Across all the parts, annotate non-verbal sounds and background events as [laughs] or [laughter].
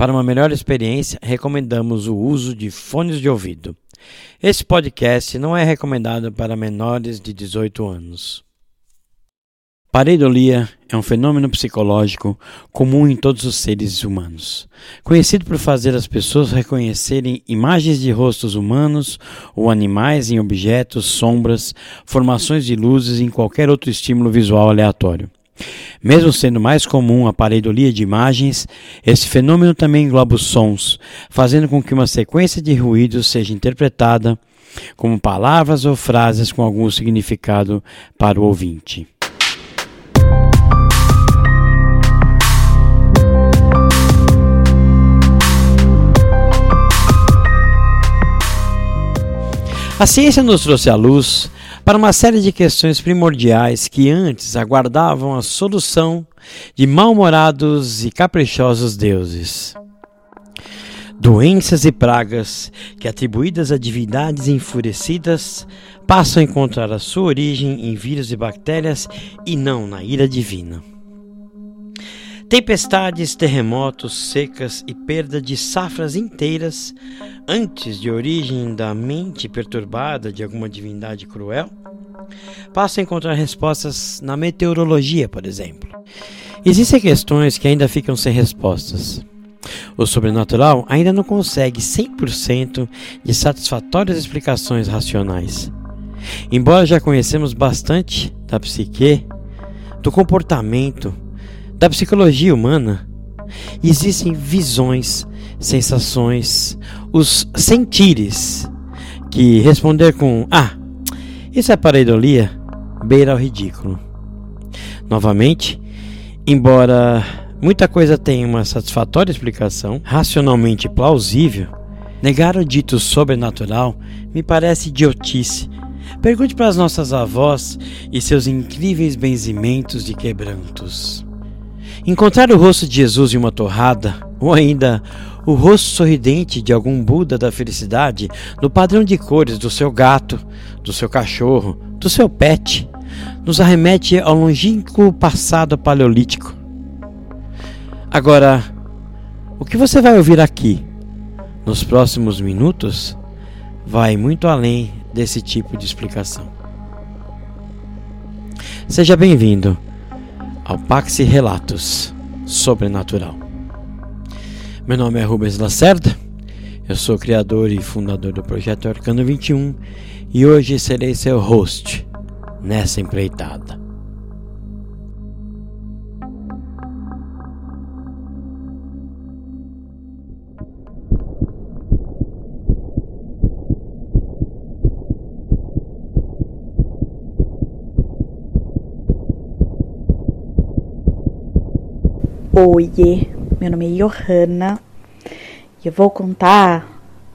Para uma melhor experiência, recomendamos o uso de fones de ouvido. Esse podcast não é recomendado para menores de 18 anos. Pareidolia é um fenômeno psicológico comum em todos os seres humanos, conhecido por fazer as pessoas reconhecerem imagens de rostos humanos ou animais em objetos, sombras, formações de luzes e em qualquer outro estímulo visual aleatório. Mesmo sendo mais comum a pareidolia de imagens, esse fenômeno também engloba os sons, fazendo com que uma sequência de ruídos seja interpretada como palavras ou frases com algum significado para o ouvinte. A ciência nos trouxe à luz para uma série de questões primordiais que antes aguardavam a solução de mal-humorados e caprichosos deuses. Doenças e pragas que, atribuídas a divindades enfurecidas, passam a encontrar a sua origem em vírus e bactérias e não na ira divina. Tempestades, terremotos, secas e perda de safras inteiras, antes de origem da mente perturbada de alguma divindade cruel, passam a encontrar respostas na meteorologia, por exemplo. Existem questões que ainda ficam sem respostas. O sobrenatural ainda não consegue 100% de satisfatórias explicações racionais. Embora já conhecemos bastante da psique, do comportamento, da psicologia humana, existem visões, sensações, os sentires que responder com ah, isso é pareidolia beira ao ridículo. Novamente, embora muita coisa tenha uma satisfatória explicação, racionalmente plausível, negar o dito sobrenatural me parece idiotice. Pergunte para as nossas avós e seus incríveis benzimentos de quebrantos. Encontrar o rosto de Jesus em uma torrada, ou ainda o rosto sorridente de algum Buda da felicidade no padrão de cores do seu gato, do seu cachorro, do seu pet, nos arremete ao longínquo passado paleolítico. Agora, o que você vai ouvir aqui, nos próximos minutos, vai muito além desse tipo de explicação. Seja bem-vindo ao Paxi Relatos Sobrenatural. Meu nome é Rubens Lacerda, eu sou criador e fundador do projeto Arcano 21 e hoje serei seu host nessa empreitada. Oiê, meu nome é Johanna e eu vou contar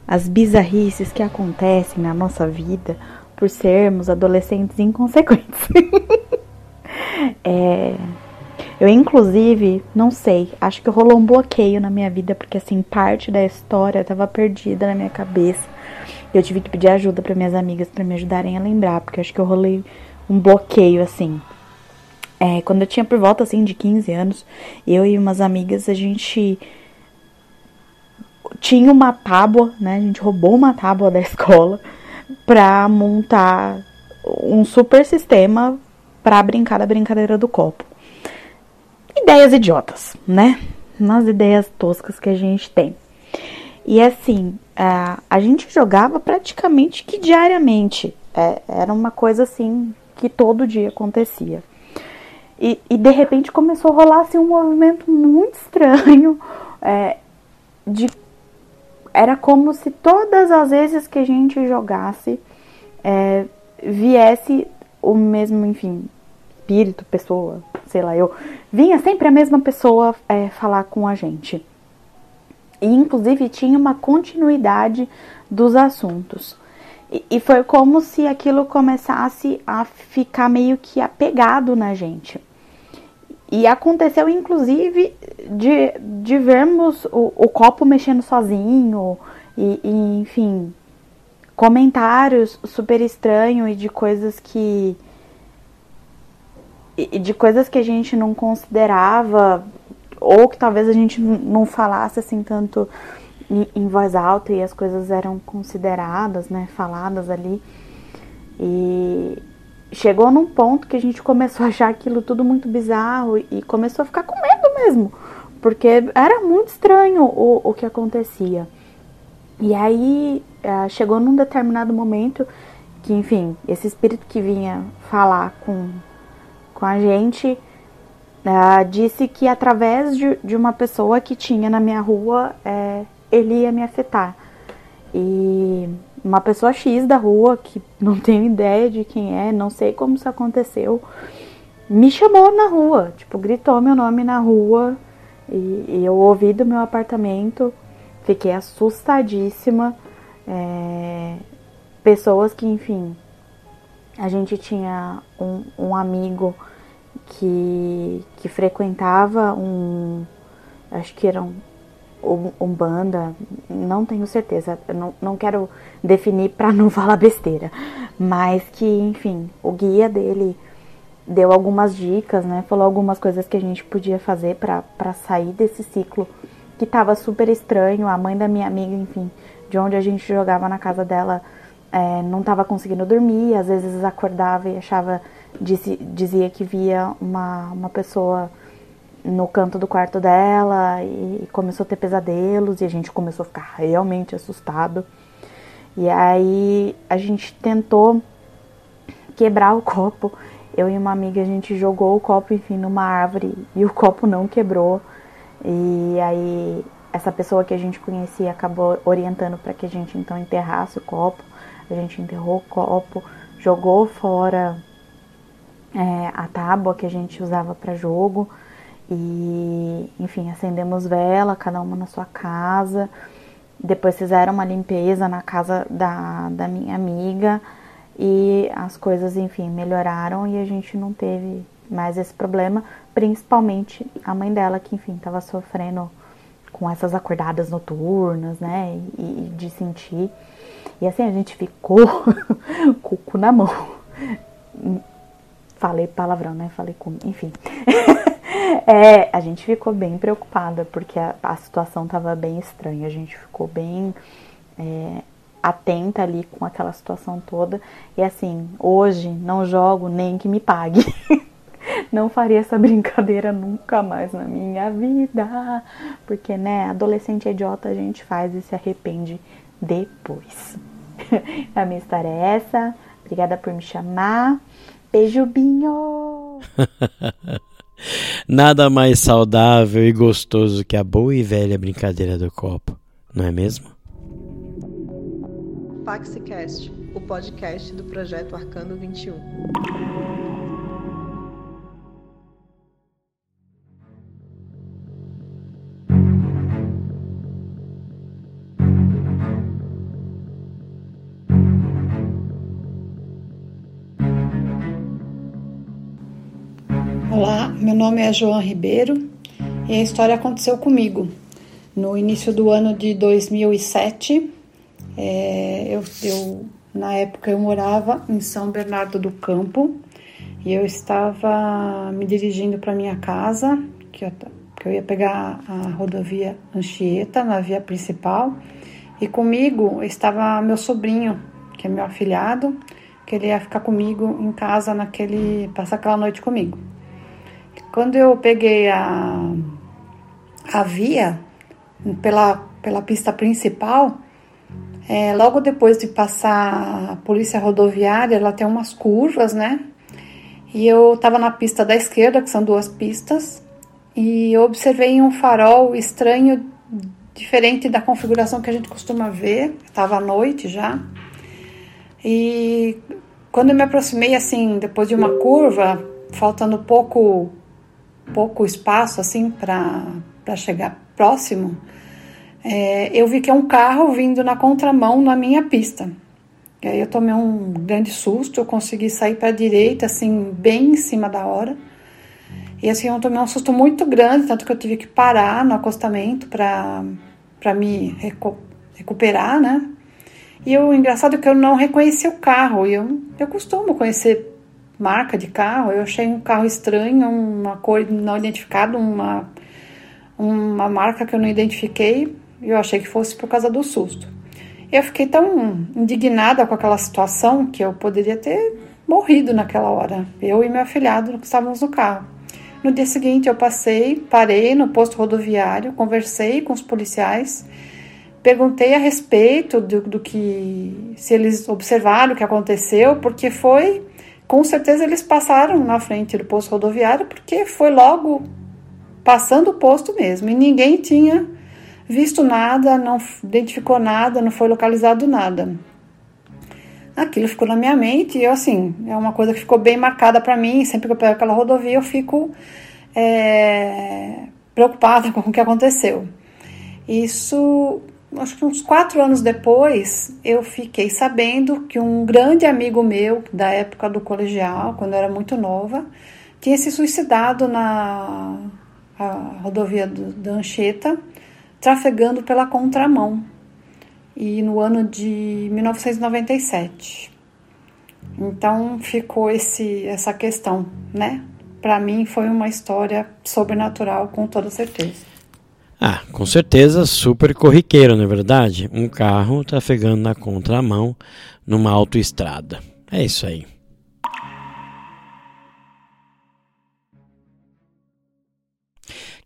as bizarrices que acontecem na nossa vida por sermos adolescentes inconsequentes. [laughs] é, eu, inclusive, não sei, acho que rolou um bloqueio na minha vida, porque assim, parte da história estava perdida na minha cabeça. Eu tive que pedir ajuda para minhas amigas para me ajudarem a lembrar, porque acho que eu rolei um bloqueio assim. É, quando eu tinha por volta assim de 15 anos, eu e umas amigas, a gente tinha uma tábua, né? A gente roubou uma tábua da [laughs] escola pra montar um super sistema pra brincar da brincadeira do copo. Ideias idiotas, né? Umas ideias toscas que a gente tem. E assim, a, a gente jogava praticamente que diariamente. É, era uma coisa assim que todo dia acontecia. E, e de repente começou a rolar assim, um movimento muito estranho. [laughs] É, de, era como se todas as vezes que a gente jogasse é, viesse o mesmo, enfim, espírito, pessoa, sei lá, eu. Vinha sempre a mesma pessoa é, falar com a gente. E inclusive tinha uma continuidade dos assuntos. E, foi como se aquilo começasse a ficar meio que apegado na gente. E aconteceu, inclusive, de, de vermos o, o copo mexendo sozinho, e, e, enfim, comentários super estranhos e de coisas que. E de coisas que a gente não considerava ou que talvez a gente não falasse assim tanto em, em voz alta e as coisas eram consideradas, né, faladas ali. E chegou num ponto que a gente começou a achar aquilo tudo muito bizarro e começou a ficar com medo mesmo, porque era muito estranho o, o que acontecia. E aí é, chegou num determinado momento que, enfim, esse espírito que vinha falar com, com a gente uh, disse que através de, de, uma pessoa que tinha na minha rua, é, ele ia me afetar. E uma pessoa X da rua, que não tenho ideia de quem é, não sei como isso aconteceu, me chamou na rua, tipo, gritou meu nome na rua e, e eu ouvi do meu apartamento, fiquei assustadíssima. É, pessoas que, enfim, a gente tinha um, um amigo que, que frequentava um, acho que era um, um banda, não tenho certeza, não, não quero definir para não [laughs] falar besteira, mas que, enfim, o guia dele deu algumas dicas, né? Falou algumas coisas que a gente podia fazer para sair desse ciclo que estava super estranho. A mãe da minha amiga, enfim, de onde a gente jogava na casa dela, é, não estava conseguindo dormir, às vezes acordava e achava, dizia, dizia que via uma, uma pessoa no canto do quarto dela e começou a ter pesadelos e a gente começou a ficar realmente assustado. E aí a gente tentou quebrar o copo. Eu e uma amiga a gente jogou o copo, enfim, numa árvore e o copo não quebrou. E aí essa pessoa que a gente conhecia acabou orientando para que a gente então enterrasse o copo. A gente enterrou o copo, jogou fora é, a tábua que a gente usava para jogo e, enfim, acendemos vela, cada uma na sua casa. Depois fizeram uma limpeza na casa da, da minha amiga e as coisas, enfim, melhoraram e a gente não teve mais esse problema, principalmente a mãe dela, que, enfim, estava sofrendo com essas acordadas noturnas, né, e, e, de sentir. E assim, a gente ficou [laughs] com o cu na mão. Falei palavrão, né, falei com, enfim. [laughs] [laughs] É, a gente ficou bem preocupada porque a, a situação estava bem estranha. A gente ficou bem é, atenta ali com aquela situação toda. E assim, hoje não jogo nem que me pague. [laughs] não faria essa brincadeira nunca mais na minha vida. Porque, né, adolescente idiota a gente faz e se arrepende depois. [laughs] a minha história é essa. Obrigada por me chamar. Beijo, Binho! Nada mais saudável e gostoso que a boa e velha brincadeira do copo, não é mesmo? O podcast do projeto Arcano 21. Nome é João Ribeiro e a história aconteceu comigo. No início do ano de 2007, é, eu, eu, na época eu morava em São Bernardo do Campo e eu estava me dirigindo para minha casa, que eu, que eu ia pegar a rodovia Anchieta, na via principal, e comigo estava meu sobrinho, que é meu afilhado, que ele ia ficar comigo em casa naquele passar aquela noite comigo. Quando eu peguei a, a via pela, pela pista principal, é, logo depois de passar a polícia rodoviária, ela tem umas curvas, né? E eu estava na pista da esquerda, que são duas pistas, e eu observei um farol estranho, diferente da configuração que a gente costuma ver. Estava à noite já. E quando eu me aproximei, assim, depois de uma curva, faltando pouco pouco espaço assim para chegar próximo, é, eu vi que é um carro vindo na contramão na minha pista. E aí eu tomei um grande susto, eu consegui sair para a direita, assim, bem em cima da hora. E assim, eu tomei um susto muito grande, tanto que eu tive que parar no acostamento para me recu recuperar, né? E o engraçado é que eu não reconheci o carro. E eu, eu costumo conhecer marca de carro. Eu achei um carro estranho, uma cor não identificada, uma, uma marca que eu não identifiquei eu achei que fosse por causa do susto. Eu fiquei tão indignada com aquela situação que eu poderia ter morrido naquela hora, eu e meu afilhado que estávamos no carro. No dia seguinte eu passei, parei no posto rodoviário, conversei com os policiais, perguntei a respeito do, do que se eles observaram o que aconteceu, porque foi com certeza eles passaram na frente do posto rodoviário porque foi logo passando o posto mesmo e ninguém tinha visto nada, não identificou nada, não foi localizado nada. Aquilo ficou na minha mente e eu, assim, é uma coisa que ficou bem marcada para mim. Sempre que eu pego aquela rodovia, eu fico é, preocupada [laughs] com o que aconteceu. Isso, acho que uns quatro anos depois, eu fiquei sabendo que um grande amigo meu, da época do colegial, quando eu era muito nova, tinha se suicidado na rodovia do, da Anchieta trafegando pela contramão e no ano de 1997. Então ficou esse essa questão, né? Para mim foi uma história sobrenatural com toda certeza. Ah, com certeza super corriqueiro, não é verdade? Um carro trafegando na contramão numa autoestrada. É isso aí.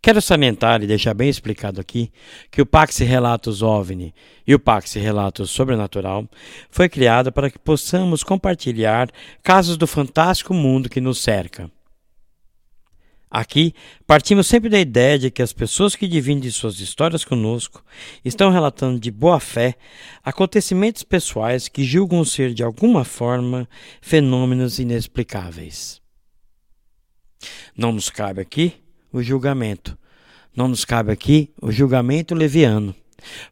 Quero salientar e deixar bem explicado aqui que o Pax Relatos OVNI e o Pax Relatos Sobrenatural foi criado para que possamos compartilhar casos do fantástico mundo que nos cerca. Aqui, partimos sempre da ideia de que as pessoas que dividem suas histórias conosco estão relatando de boa fé acontecimentos pessoais que julgam ser de alguma forma fenômenos inexplicáveis. Não nos cabe aqui o julgamento. Não nos cabe aqui o julgamento leviano.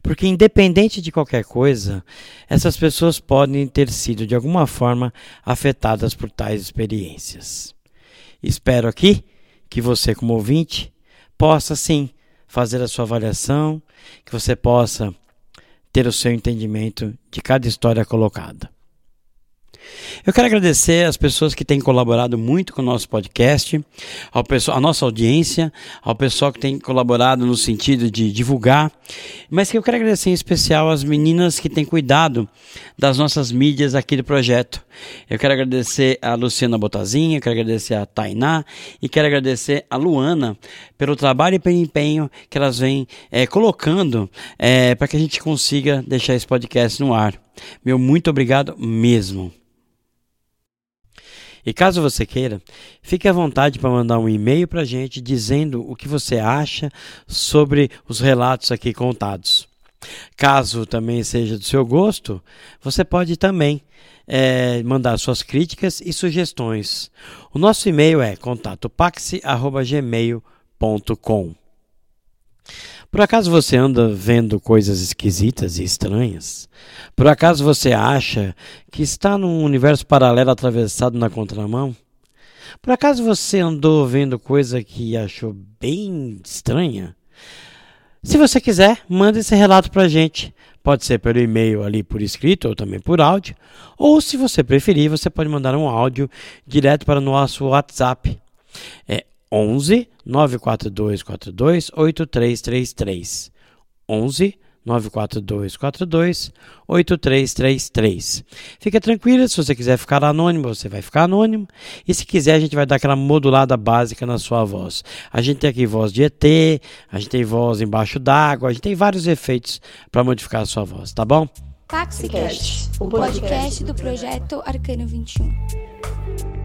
Porque, independente de qualquer coisa, essas pessoas podem ter sido de alguma forma afetadas por tais experiências. Espero aqui que você, como ouvinte, possa sim fazer a sua avaliação, que você possa ter o seu entendimento de cada história colocada. Eu quero agradecer as pessoas que têm colaborado muito com o nosso podcast, ao pessoal, a nossa audiência, ao pessoal que tem colaborado no sentido de divulgar, mas que eu quero agradecer em especial as meninas que têm cuidado das nossas mídias aqui do projeto. Eu quero agradecer a Luciana Botazinha, quero agradecer a Tainá e quero agradecer a Luana pelo trabalho e pelo empenho que elas vêm é, colocando é, para que a gente consiga deixar esse podcast no ar. Meu muito obrigado mesmo. E caso você queira, fique à vontade para mandar um e-mail para a gente dizendo o que você acha sobre os relatos aqui contados. Caso também seja do seu gosto, você pode também é, mandar suas críticas e sugestões. O nosso e-mail é contatopaxi.gmail.com. Por acaso você anda vendo coisas esquisitas e estranhas? Por acaso você acha que está num universo paralelo atravessado na contramão? Por acaso você andou vendo coisa que achou bem estranha? Se você quiser, manda esse relato para a gente. Pode ser pelo e-mail ali por escrito ou também por áudio. Ou se você preferir, você pode mandar um áudio direto para o nosso WhatsApp. É 11 942 42 8333. 11 942 42 8333. Fica tranquila, se você quiser ficar anônimo, você vai ficar anônimo. E se quiser, a gente vai dar aquela modulada básica na sua voz. A gente tem aqui voz de ET, a gente tem voz embaixo d'água, a gente tem vários efeitos para modificar a sua voz, tá bom? Taxicast, o podcast do projeto Arcano 21.